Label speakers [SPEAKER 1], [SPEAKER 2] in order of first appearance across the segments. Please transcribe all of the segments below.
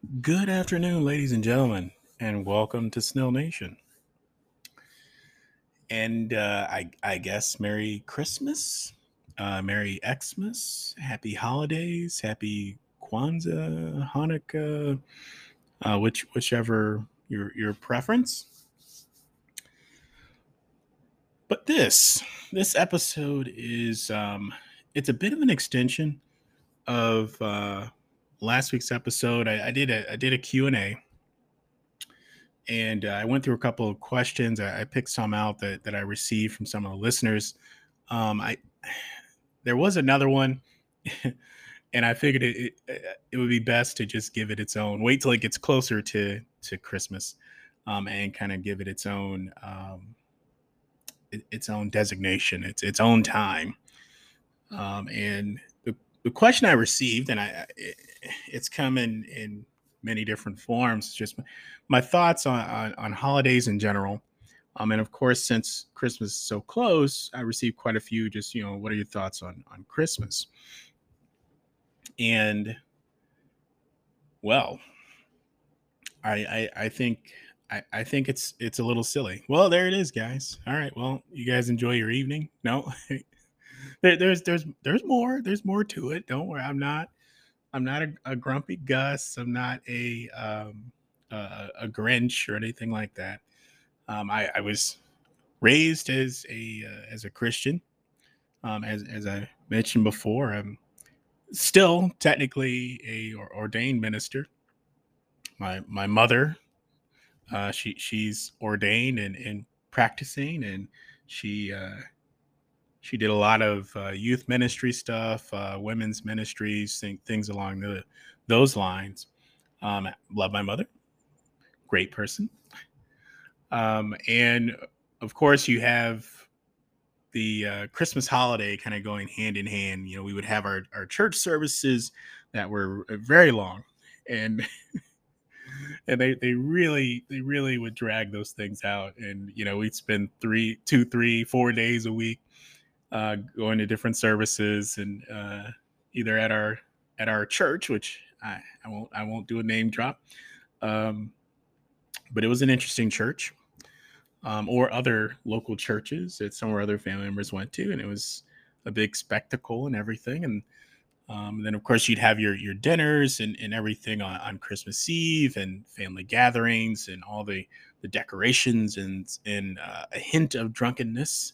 [SPEAKER 1] Good afternoon, ladies and gentlemen, and welcome to Snell Nation. And uh, I, I guess Merry Christmas, uh, Merry Xmas, Happy Holidays, Happy Kwanzaa, Hanukkah, uh, which whichever your your preference. But this this episode is um, it's a bit of an extension of uh, last week's episode. I, I did a I did a Q and A, and uh, I went through a couple of questions. I, I, picked some out that that I received from some of the listeners. Um, I there was another one. and I figured it, it, it would be best to just give it its own. Wait till it gets closer to to Christmas, um, and kind of give it its own um, its own designation, its its own time. Um, and the, question I received, and I it, it's come in in many different forms. just my thoughts on, on, on holidays in general. Um, and of course, since Christmas is so close, I received quite a few. Just you know, what are your thoughts on on Christmas? And well, I I, I think I, I think it's it's a little silly. Well, there it is, guys. All right. Well, you guys enjoy your evening. No, there, there's there's there's more. There's more to it. Don't worry. I'm not I'm not a, a grumpy Gus. I'm not a um, a, a, Grinch or anything like that. Um, I, I, was raised as a uh, as a Christian. Um, as as I mentioned before, I'm still technically a ordained minister. My my mother, uh, she she's ordained and, and practicing, and she uh, she did a lot of uh, youth ministry stuff, uh, women's ministries, things along the, those lines. Um, love my mother, great person. Um, and of course, you have the uh, Christmas holiday kind of going hand in hand. You know, we would have our, our church services that were uh, very long, and and they they really they really would drag those things out. And you know, we'd spend three, two, three, four days a week uh, going to different services and uh, either at our at our church, which I, I won't I won't do a name drop, um, but it was an interesting church, um, or other local churches that some of our other family members went to, and it was a big spectacle and everything. And, um, and then of course you'd have your your dinners and, and everything on, on Christmas Eve and family gatherings and all the the decorations and and uh, a hint of drunkenness.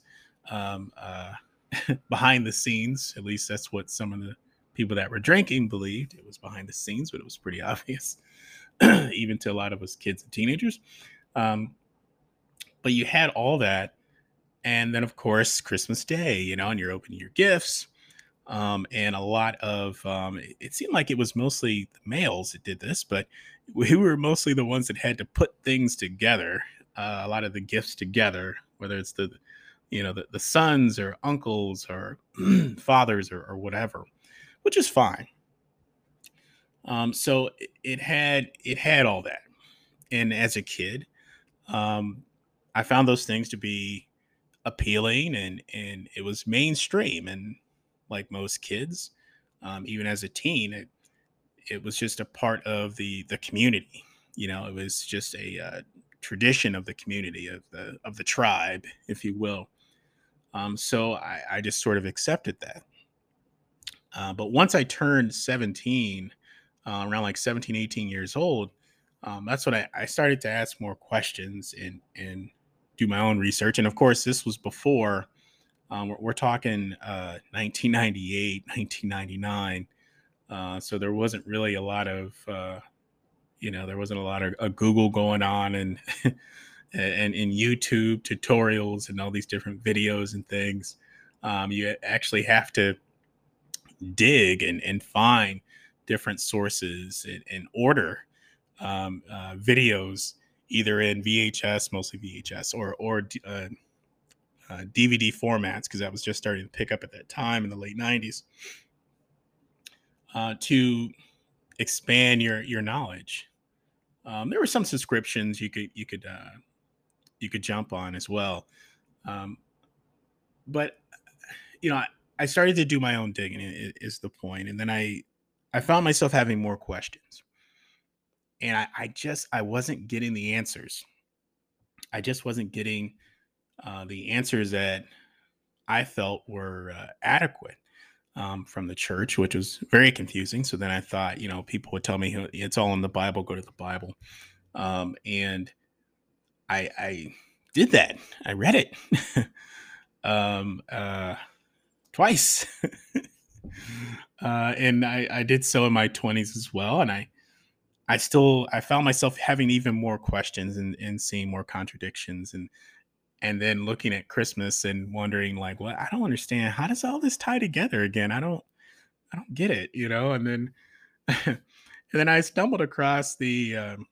[SPEAKER 1] Um, uh, behind the scenes. At least that's what some of the people that were drinking believed. It was behind the scenes, but it was pretty obvious, even to a lot of us kids and teenagers. Um, but you had all that. And then, of course, Christmas Day, you know, and you're opening your gifts. Um, and a lot of um, it seemed like it was mostly the males that did this, but we were mostly the ones that had to put things together, uh, a lot of the gifts together, whether it's the you know, the, the sons or uncles or fathers or, or whatever, which is fine. Um, so it, had it had all that, and as a kid, um, I found those things to be appealing and and it was mainstream and like most kids, um, even as a teen, it it was just a part of the the community. You know, it was just a uh, tradition of the community of the of the tribe, if you will. Um, so I, I, just sort of accepted that. Uh, but once I turned 17, uh, around like 17, 18 years old, um, that's when I, I, started to ask more questions and, and do my own research. And of course, this was before um, we're, we're, talking uh, 1998, 1999. Uh, so there wasn't really a lot of, uh, you know, there wasn't a lot of Google going on and and in YouTube tutorials and all these different videos and things. Um, you actually have to dig and, and find different sources and, and order um, uh, videos either in VHS, mostly VHS, or or uh, uh, DVD formats because that was just starting to pick up at that time in the late '90s. Uh, to expand your your knowledge, um, there were some subscriptions you could you could uh, you could jump on as well. Um, but you know, I, I, started to do my own digging is the point, and then I I found myself having more questions. and I, I just I wasn't getting the answers. I just wasn't getting uh, the answers that I felt were uh, adequate um, from the church, which was very confusing. So then I thought, you know, people would tell me it's all in the Bible, go to the Bible. Um, and I, I did that. I read it um, uh, twice. uh, and I, I did so in my 20s as well. And I, I still I found myself having even more questions and, and seeing more contradictions and and then looking at Christmas and wondering like, well, I don't understand. How does all this tie together again? I don't I don't get it, you know? And then and then I stumbled across the um,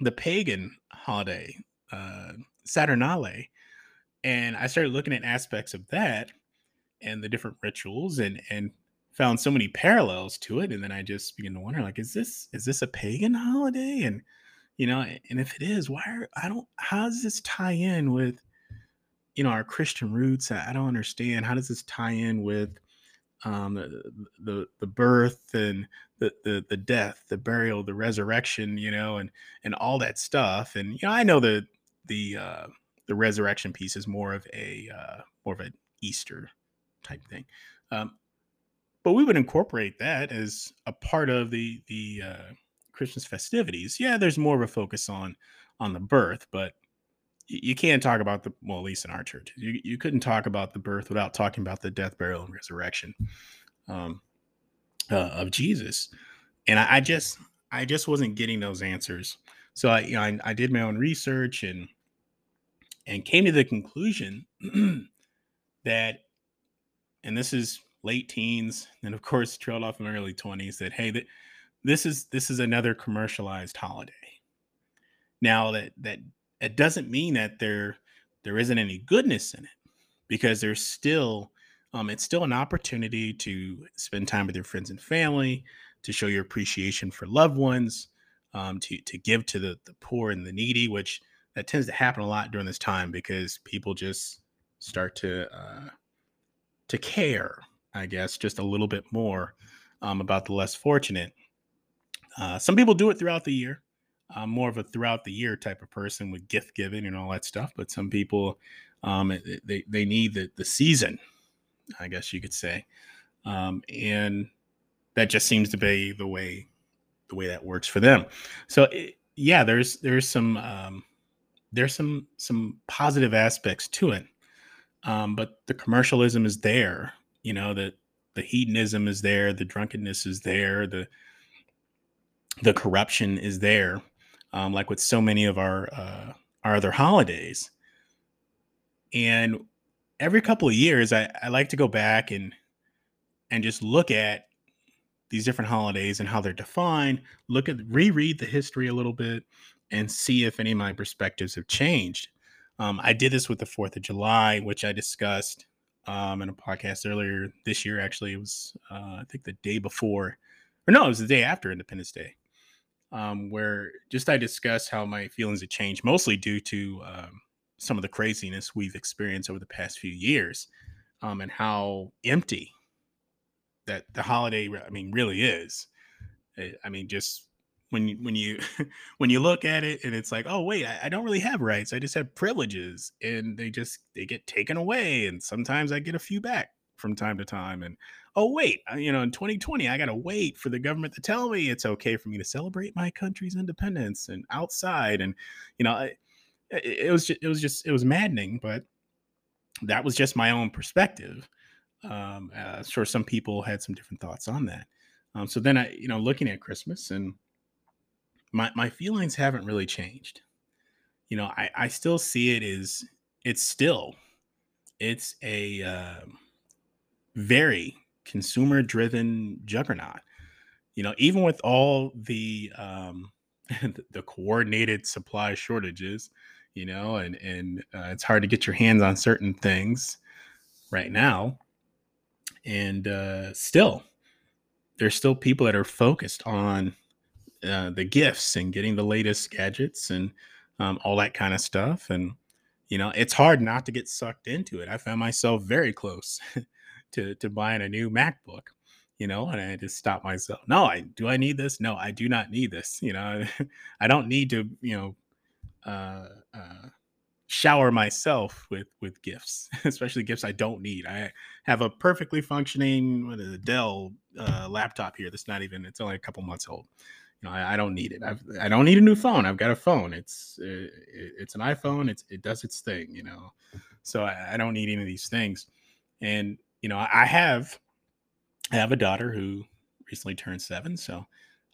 [SPEAKER 1] the pagan holiday, uh, Saturnalia, and I started looking at aspects of that and the different rituals and and found so many parallels to it and then i just began to wonder like is this is this a pagan holiday? And you know and if it is why are, i don't how does this tie in with you know our christian roots? I don't understand. How does this tie in with um the the, the birth and the, the the death the burial the resurrection you know and and all that stuff? And you know i know the the uh the resurrection piece is more of a uh more of an easter type thing um but we would incorporate that as a part of the the uh, Christmas festivities. Yeah, there's more of a focus on on the birth, but you can't talk about the well, at least in our church, you you couldn't talk about the birth without talking about the death, burial, and resurrection um, uh, of Jesus. And I, I, just I just wasn't getting those answers. So I you know I, I did my own research and and came to the conclusion that, and this is late teens, and of course trailed off in my early 20s that hey, that this is this is another commercialized holiday. Now that that it doesn't mean that there there isn't any goodness in it, because there's still um, it's still an opportunity to spend time with your friends and family, to show your appreciation for loved ones, um, to to give to the the poor and the needy, which that tends to happen a lot during this time because people just start to uh, to care I guess, just a little bit more um, about the less fortunate. Uh, some people do it throughout the year. I'm more of a throughout the year type of person with gift giving and all that stuff. But some people, um, they they need the the season, I guess you could say, um, and that just seems to be the way the way that works for them. So it, yeah, there's there's some um, there's some some positive aspects to it, um, but the commercialism is there you know that the hedonism is there the drunkenness is there the the corruption is there um, like with so many of our uh, our other holidays. And every couple of years I, I like to go back and and just look at these different holidays and how they're defined look at reread the history a little bit and see if any of my perspectives have changed um, i did this with the fourth of july which i discussed um, in a podcast earlier this year. Actually, it was uh, I think the day before, or no, it was the day after Independence Day, um, where just I discussed how my feelings had changed, mostly due to um, some of the craziness we've experienced over the past few years, um, and how empty that the holiday, I mean, really is. I mean, just when you when you when you look at it and it's like oh wait I, I, don't really have rights. I just have privileges and they just they get taken away and sometimes i get a few back from time to time and oh wait you know in 2020 i gotta wait for the government to tell me it's okay for me to celebrate my country's independence and outside and you know it, it was just it was just it was maddening but that was just my own perspective um uh, sure some people had some different thoughts on that. Um, so then i you know looking at christmas and my my feelings haven't really changed. You know, I I still see it as it's still it's a uh, very consumer driven juggernaut. You know, even with all the um, the coordinated supply shortages, you know, and and uh, it's hard to get your hands on certain things right now. And uh, still, there's still people that are focused on uh, the gifts and getting the latest gadgets and um, all that kind of stuff. And you know, it's hard not to get sucked into it. I found myself very close to to buying a new MacBook, you know, and I just stop myself. No, I do I need this? No, I do not need this. You know, I don't need to, you know, uh, uh, shower myself with with gifts, especially gifts I don't need. I have a perfectly functioning what is a Dell uh, laptop here. That's not even. It's only a couple months old. You know, I, I don't need it. I've, I don't need a new phone. I've got a phone. It's uh, it, it's an iPhone. It's it does its thing. You know, so I, I don't need any of these things. And you know, I have I have a daughter who recently turned seven. So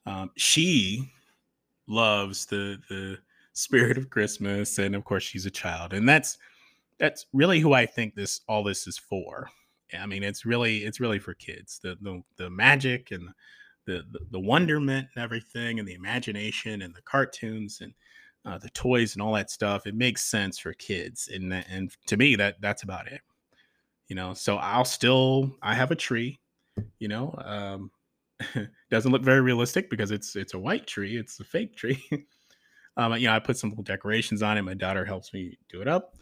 [SPEAKER 1] um, she loves the the spirit of Christmas, and of course she's a child, and that's that's really who I think this all this is for. I mean, it's really it's really for kids. The the the magic and the the, wonderment and everything, and the imagination and the cartoons and uh, the toys and all that stuff. It makes sense for kids, and and to me that that's about it. You know, so I'll still I have a tree. You know, um, doesn't look very realistic because it's it's a white tree. It's a fake tree. Um, you know, I put some little decorations on it. My daughter helps me do it up,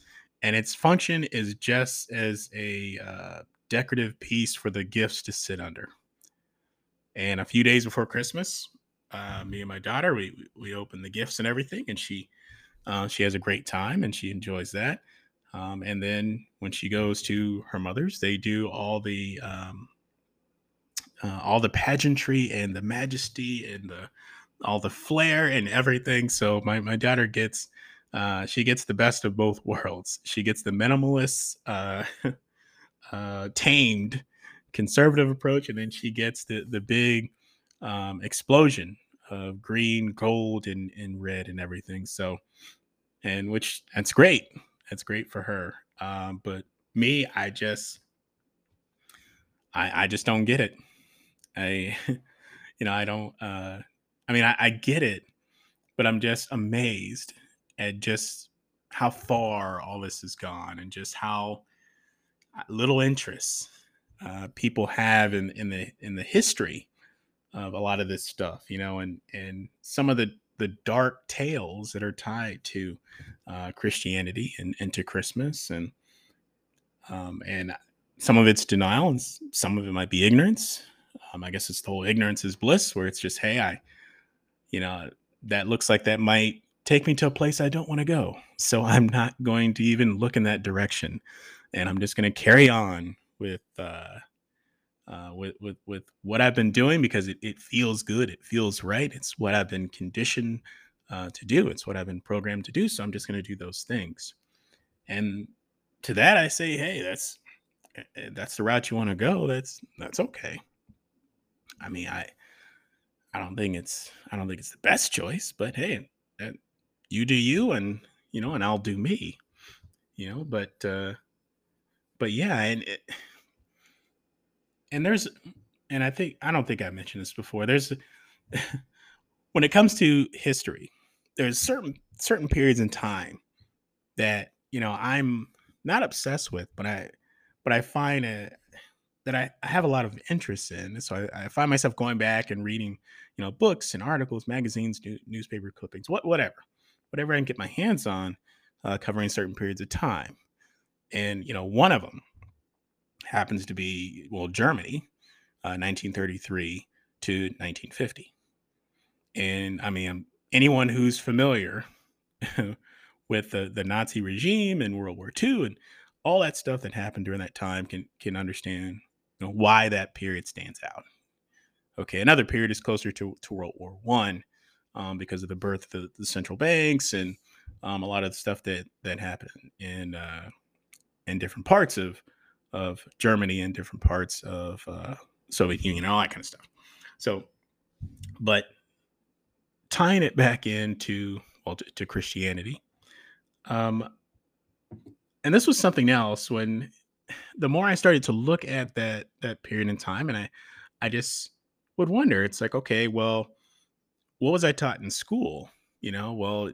[SPEAKER 1] and its function is just as a uh, decorative piece for the gifts to sit under. And a few days before Christmas, uh, me and my daughter we we open the gifts and everything, and she uh, she has a great time and she enjoys that. Um, and then when she goes to her mother's, they do all the um, uh, all the pageantry and the majesty and the all the flair and everything. So my my daughter gets uh, she gets the best of both worlds. She gets the minimalist, uh, uh, tamed, conservative approach, and then she gets the the big um, explosion of green, gold, and and red and everything. So, and which that's great. That's great for her. Um, but me, I just I I just don't get it. I you know I don't. Uh, I mean, I, I get it, but I'm just amazed at just how far all this has gone and just how uh, little interest uh, people have in, in the in the history of a lot of this stuff, you know, and and some of the the dark tales that are tied to uh, Christianity and, and to Christmas and um, and some of it's denial and some of it might be ignorance. Um, I guess it's the whole ignorance is bliss, where it's just, hey, I you know, that looks like that might take me to a place I don't want to go. So I'm not going to even look in that direction. And I'm just going to carry on with, uh, uh, with, with, with what I've been doing because it, it feels good. It feels right. It's what I've been conditioned uh, to do. It's what I've been programmed to do. So I'm just going to do those things. And to that, I say, Hey, that's, eh, eh, that's the route you want to go. That's, that's okay. I mean, I, I don't think it's I don't think it's the best choice, but hey, that, you do you, and you know, and I'll do me, you know. But uh, but yeah, and it, and there's and I think I don't think I mentioned this before. There's when it comes to history, there's certain certain periods in time that you know I'm not obsessed with, but I but I find it that I, I have a lot of interest in. So I, I, find myself going back and reading, you know, books and articles, magazines, new, newspaper clippings, what, whatever, whatever I can get my hands on, uh, covering certain periods of time. And you know, one of them happens to be well, Germany, uh, 1933 to 1950. And I mean, anyone who's familiar with the, the Nazi regime and World War II and all that stuff that happened during that time can can understand you know, why that period stands out. Okay, another period is closer to, to World War One um, because of the birth of the, the central banks and um, a lot of the stuff that that happened in uh, in different parts of of Germany and different parts of uh, Soviet Union, all that kind of stuff. So, but tying it back into well to, to Christianity, um, and this was something else when the more I started to look at that that period in time, and I I just would wonder. It's like, okay, well, what was I taught in school? You know, well,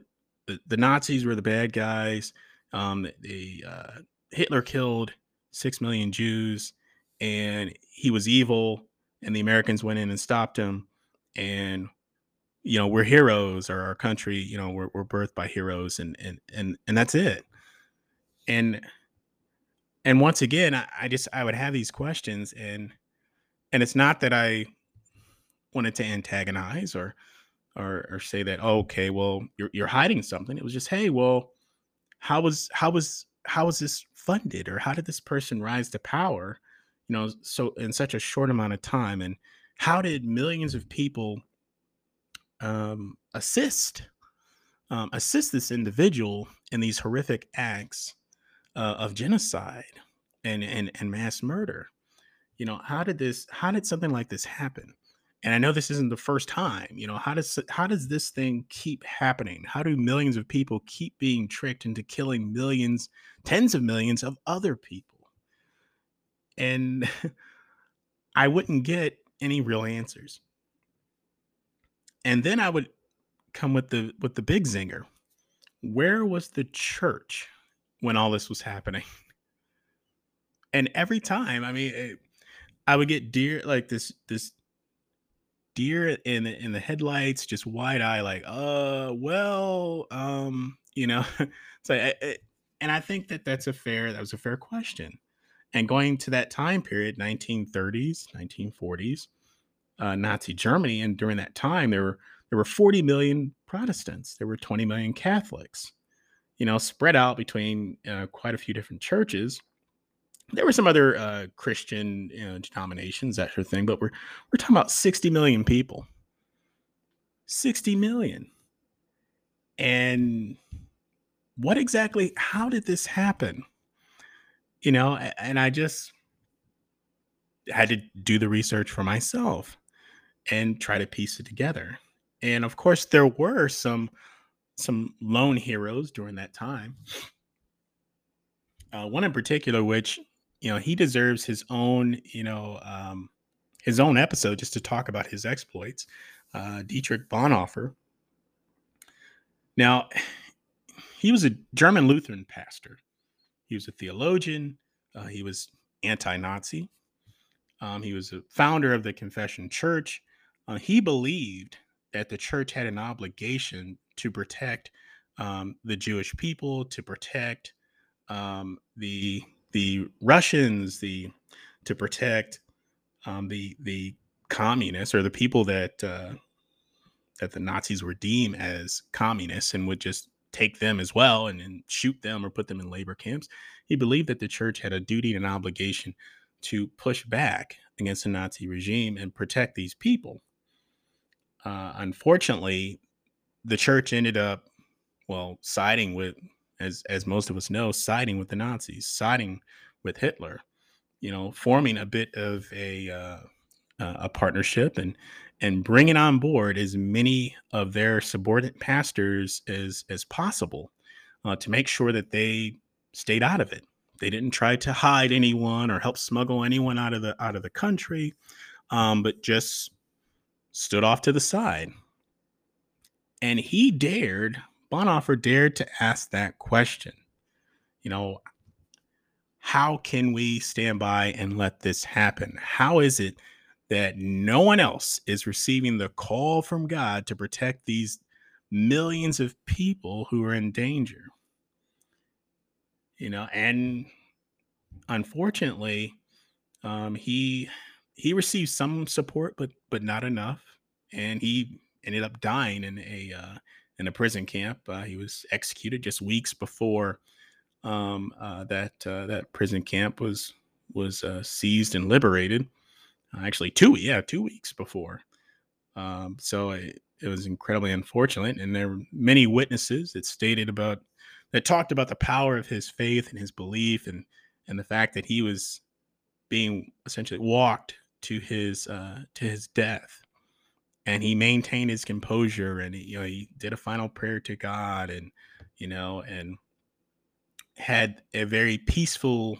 [SPEAKER 1] the, the Nazis were the bad guys. Um, the uh, Hitler killed six million Jews, and he was evil, and the Americans went in and stopped him. And you know, we're heroes, or our country, you know, we're, we're birthed by heroes, and and and and that's it. And and once again, I, I just I would have these questions, and And it's not that I wanted to antagonize or or or say that oh, okay, well, you're you're hiding something. It was just, hey, well, how was how was how was this funded or how did this person rise to power, you know, so in such a short amount of time and how did millions of people um, assist um, assist this individual in these horrific acts uh, of genocide and, and and mass murder. You know, how did this? How did something like this happen? And I know this isn't the first time. You know, how does how does this thing keep happening? How do millions of people keep being tricked into killing millions, tens of millions of other people? And I wouldn't get any real answers. And then I would come with the with the big zinger. Where was the church when all this was happening? And every time, I mean, it, I would get deer like this this deer in the, in the headlights, just wide eye, like, uh, well, um, you know, so I, I, and I think that that's a fair that was a fair question. And going to that time period, 1930s, 1940s, uh, Nazi Germany, and during that time, there were there were 40 million Protestants, there were 20 million Catholics, you know, spread out between uh, quite a few different churches. There were some other uh, Christian you know, denominations, that sort of thing, but we're we're talking about 60 million people. 60 million. And what exactly, how did this happen? You know, and I just had to do the research for myself and try to piece it together. And of course, there were some some lone heroes during that time. Uh, one in particular, which you know he deserves his own, you know, um, his own episode just to talk about his exploits. Uh, Dietrich Bonhoeffer. Now, he was a German Lutheran pastor. He was a theologian. Uh, he was anti-Nazi. Um, he was a founder of the Confession Church. Uh, he believed that the church had an obligation to protect um, the Jewish people, to protect um, the the Russians, the to protect um, the the communists or the people that uh, that the Nazis were deemed as communists and would just take them as well and, and shoot them or put them in labor camps. He believed that the church had a duty and an obligation to push back against the Nazi regime and protect these people. Uh, unfortunately, the church ended up, well, siding with, as as most of us know, siding with the Nazis, siding with Hitler. You know, forming a bit of a uh, a partnership and and bringing on board as many of their subordinate pastors as as possible uh, to make sure that they stayed out of it. They didn't try to hide anyone or help smuggle anyone out of the out of the country, um, but just stood off to the side. And he dared, Bonhoeffer dared to ask that question. You know, how can we stand by and let this happen? How is it that no one else is receiving the call from God to protect these millions of people who are in danger? You know, and unfortunately, um, he he received some support, but but not enough, and he ended up dying in a uh, in a prison camp. Uh, he was executed just weeks before um, uh, that uh, that prison camp was was uh, seized and liberated. Uh, actually, two yeah two weeks before. Um, so it, it was incredibly unfortunate, and there were many witnesses that stated about that talked about the power of his faith and his belief, and and the fact that he was being essentially walked to his uh, to his death, and he maintained his composure, and you know he did a final prayer to God, and you know, and had a very peaceful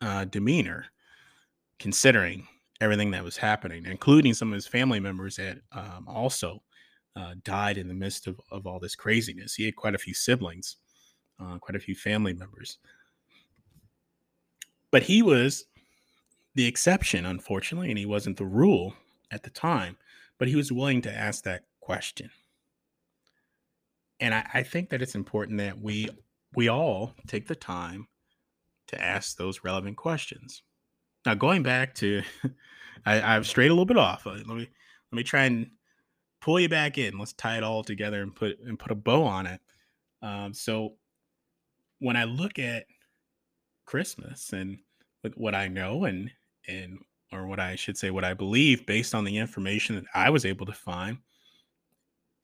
[SPEAKER 1] uh, demeanor, considering everything that was happening, including some of his family members that um, also uh, died in the midst of, of all this craziness. He had quite a few siblings, uh, quite a few family members. But he was the exception, unfortunately, and he wasn't the rule at the time, but he was willing to ask that question. And I, I think that it's important that we we all take the time to ask those relevant questions. Now, going back to I, I've strayed a little bit off. Let me let me try and pull you back in. Let's tie it all together and put and put a bow on it. Um, so when I look at Christmas and with what I know and and or what I should say what I believe based on the information that I was able to find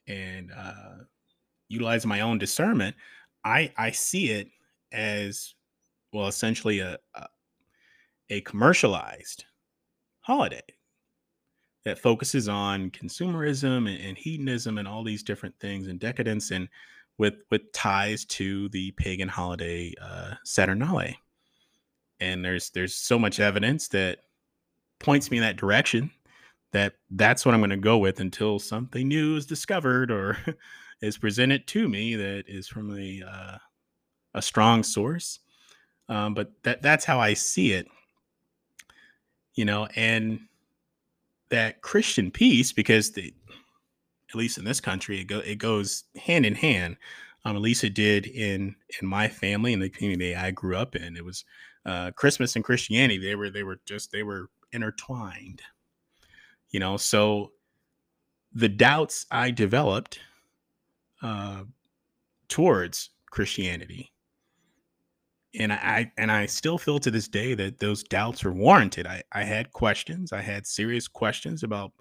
[SPEAKER 1] and uh, utilize my own discernment, I I see it as well essentially a, a, a commercialized holiday that focuses on consumerism and, and, hedonism and all these different things and decadence and with with ties to the pagan holiday uh, Saturnalia. And there's there's so much evidence that points me in that direction that that's what I'm going to go with until something new is discovered or is presented to me that is from a uh, a strong source. Um, but that that's how I see it, you know, and that Christian piece because the at least in this country it go it goes hand in hand. Um, at least it did in in my family and the community I grew up in. It was uh, Christmas and Christianity. They were they were just they were intertwined. You know, so the doubts I developed uh, towards Christianity. And I and I still feel to this day that those doubts are warranted. I, I had questions. I had serious questions about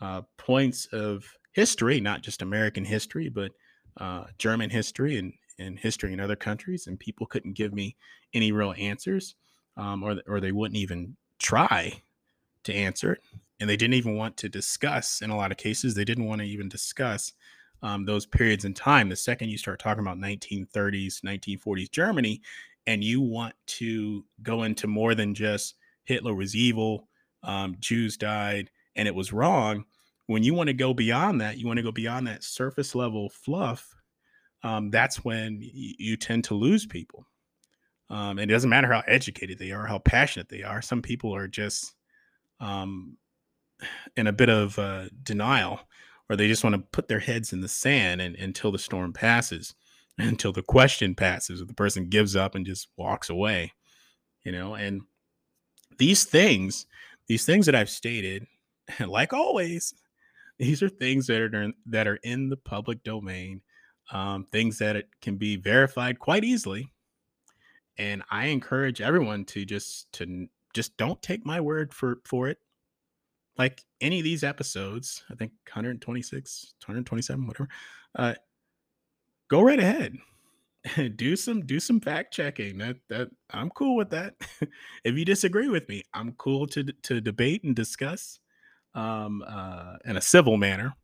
[SPEAKER 1] uh, points of history, not just American history, but uh, German history and, and history in other countries. And people couldn't give me any real answers, um, or or they wouldn't even try to answer it. And they didn't even want to discuss. In a lot of cases, they didn't want to even discuss um, those periods in time. The second you start talking about 1930s, 1940s Germany, and you want to go into more than just Hitler was evil, um, Jews died, and it was wrong. When you want to go beyond that, you want to go beyond that surface level fluff. Um, that's when y- you tend to lose people. Um, and it doesn't matter how educated they are, how passionate they are. Some people are just um, in a bit of uh, denial or they just want to put their heads in the sand and, until the storm passes, until the question passes, or the person gives up and just walks away. You know, and these things, these things that I've stated, like always, these are things that are that are in the public domain, um, things that it can be verified quite easily. And I encourage everyone to just to just don't take my word for for it like any of these episodes, I think 126, 127, whatever, uh, go right ahead. do some do some fact checking. That that I'm cool with that. if you disagree with me, I'm cool to to debate and discuss um, uh, in a civil manner,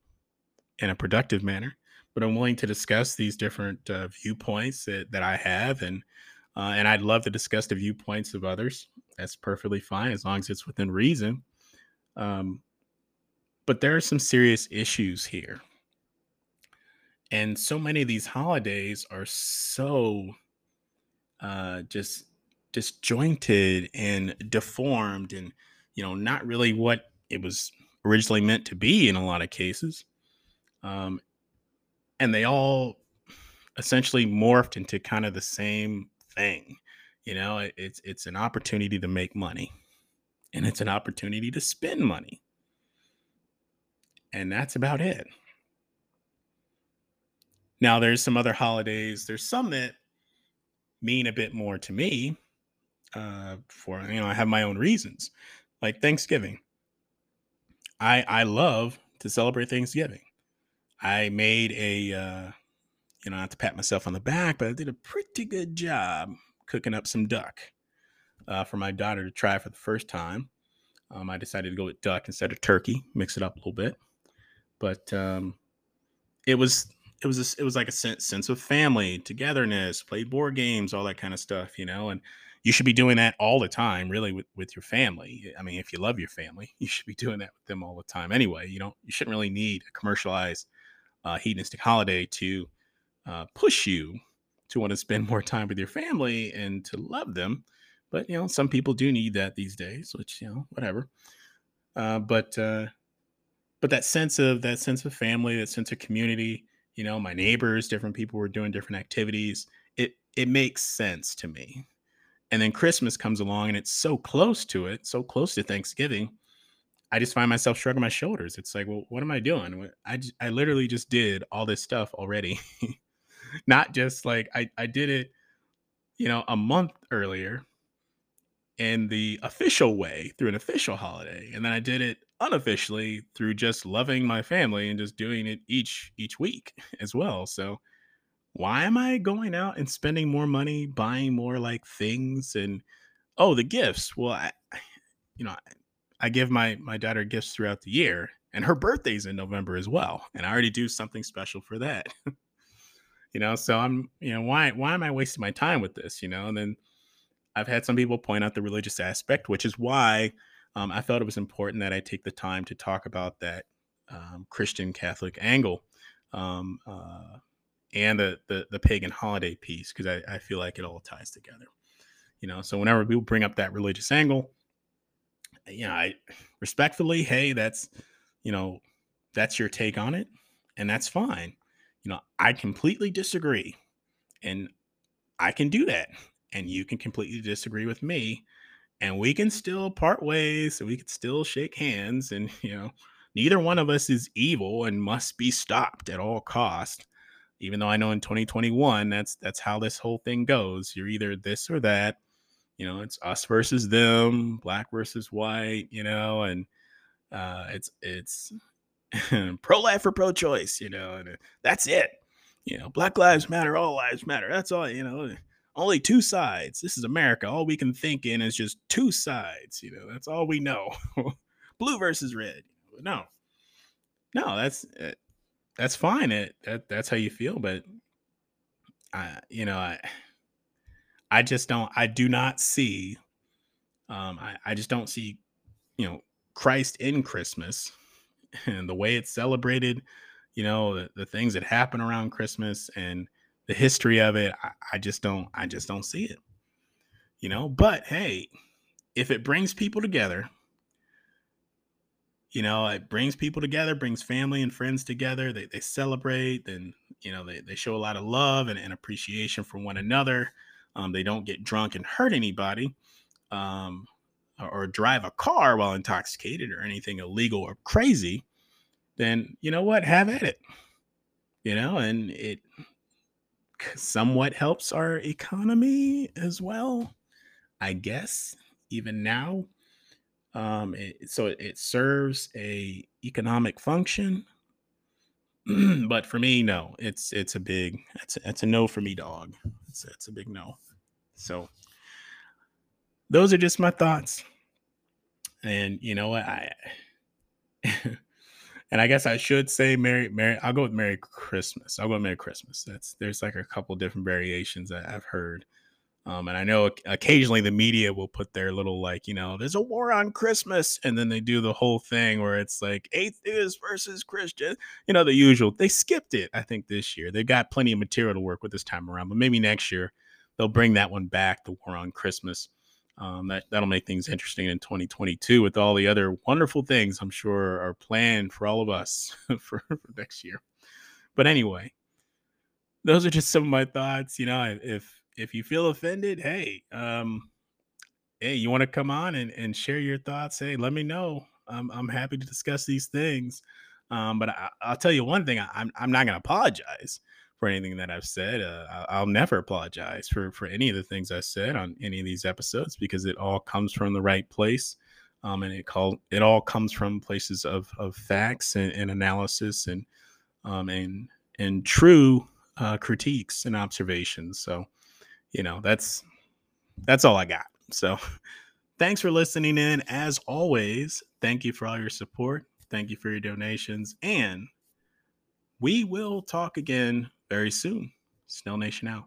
[SPEAKER 1] in a productive manner. But I'm willing to discuss these different uh, viewpoints that, that I have, and uh, and I'd love to discuss the viewpoints of others. That's perfectly fine as long as it's within reason. Um, but there are some serious issues here. And so many of these holidays are so uh, just disjointed and deformed and, you know, not really what it was originally meant to be in a lot of cases. Um, and they all essentially morphed into kind of the same thing. You know, it, it's it's an opportunity to make money and it's an opportunity to spend money. And that's about it. Now, there's some other holidays. There's some that mean a bit more to me. Uh, for you know, I have my own reasons, like Thanksgiving. I I love to celebrate Thanksgiving. I made a uh, you know not to pat myself on the back, but I did a pretty good job cooking up some duck uh, for my daughter to try for the first time. Um, I decided to go with duck instead of turkey, mix it up a little bit. But um, it was it was a, it was like a sense, sense of family, togetherness, played board games, all that kind of stuff, you know. And you should be doing that all the time, really, with with your family. I mean, if you love your family, you should be doing that with them all the time. Anyway, you don't you shouldn't really need a commercialized uh, hedonistic holiday to uh, push you to want to spend more time with your family and to love them but you know, some people do need that these days, which you know, whatever. Uh, but uh, but that sense of that sense of family, that sense of community, you know, my neighbors, different people were doing different activities. It it makes sense to me. And then Christmas comes along, and it's so close to it, so close to Thanksgiving, I just find myself shrugging my shoulders. It's like, well, what am I doing? I I literally just did all this stuff already. Not just like I I did it, you know, a month earlier in the official way through an official holiday, and then I did it unofficially through just loving my family and just doing it each each week as well. So why am I going out and spending more money buying more like things and oh the gifts? Well, I, you know, I give my my daughter gifts throughout the year, and her birthday's in November as well, and I already do something special for that. you know, so I'm you know why why am I wasting my time with this? You know, and then I've had some people point out the religious aspect, which is why um, I felt it was important that I take the time to talk about that um, Christian Catholic angle um, uh, and the, the, the pagan holiday piece because I, I feel like it all ties together. You know, so whenever people bring up that religious angle, you know, I respectfully, hey, that's, you know, that's your take on it, and that's fine. You know, I completely disagree, and I can do that, and you can completely disagree with me, and we can still part ways, and we can still shake hands, and you know, neither one of us is evil and must be stopped at all cost. Even though I know in 2021 that's that's how this whole thing goes. You're either this or that you know it's us versus them black versus white you know and uh it's it's pro life or pro choice you know and uh, that's it. You know black lives matter all lives matter that's all you know only two sides. This is america. All we can think in is just two sides you know that's all we know. Blue versus red no. No that's uh, that's fine. It that, that's how you feel but i you know i I just don't. I do not see. Um, I, I just don't see, you know, Christ in Christmas and the way it's celebrated. You know, the, the things that happen around Christmas and the history of it. I, I just don't. I just don't see it. You know, but hey, if it brings people together, you know, it brings people together, brings family and friends together. They, they celebrate, and you know, they, they show a lot of love and, and appreciation for one another um, they don't get drunk and hurt anybody um, or, drive a car while intoxicated or anything illegal or crazy, then you know what? Have at it. You know, and it somewhat helps our economy as well, I guess, even now. Um, it, so it, serves a economic function but for me, no, it's it's a big a, it's a no for me, dog. It's it's a big no. So those are just my thoughts. And you know what? I and I guess I should say Merry Merry I'll go with Merry Christmas. I'll go with Merry Christmas. That's there's like a couple different variations that I've heard. Um, and I know occasionally the media will put their little like, you know, there's a war on Christmas, and then they do the whole thing where it's like atheist versus Christian, you know, the usual. They skipped it, I think, this year. They've got plenty of material to work with this time around, but maybe next year they'll bring that one back, the war on Christmas. Um, that that'll make things interesting in 2022 with all the other wonderful things I'm sure are planned for all of us for, for next year. But anyway, those are just some of my thoughts. You know, if if you feel offended, hey, um, hey, you want to come on and, and share your thoughts? Hey, let me know. I'm I'm happy to discuss these things. Um, but I, will tell you one thing: I, I'm I'm not going to apologize for anything that I've said. Uh, I'll never apologize for for any of the things I said on any of these episodes because it all comes from the right place, um, and it call it all comes from places of of facts and, and analysis and um, and and true uh, critiques and observations. So, you know, that's that's all I got. So, thanks for listening in. As always, thank you for all your support. Thank you for your donations and we will talk again very soon. Snell Nation out.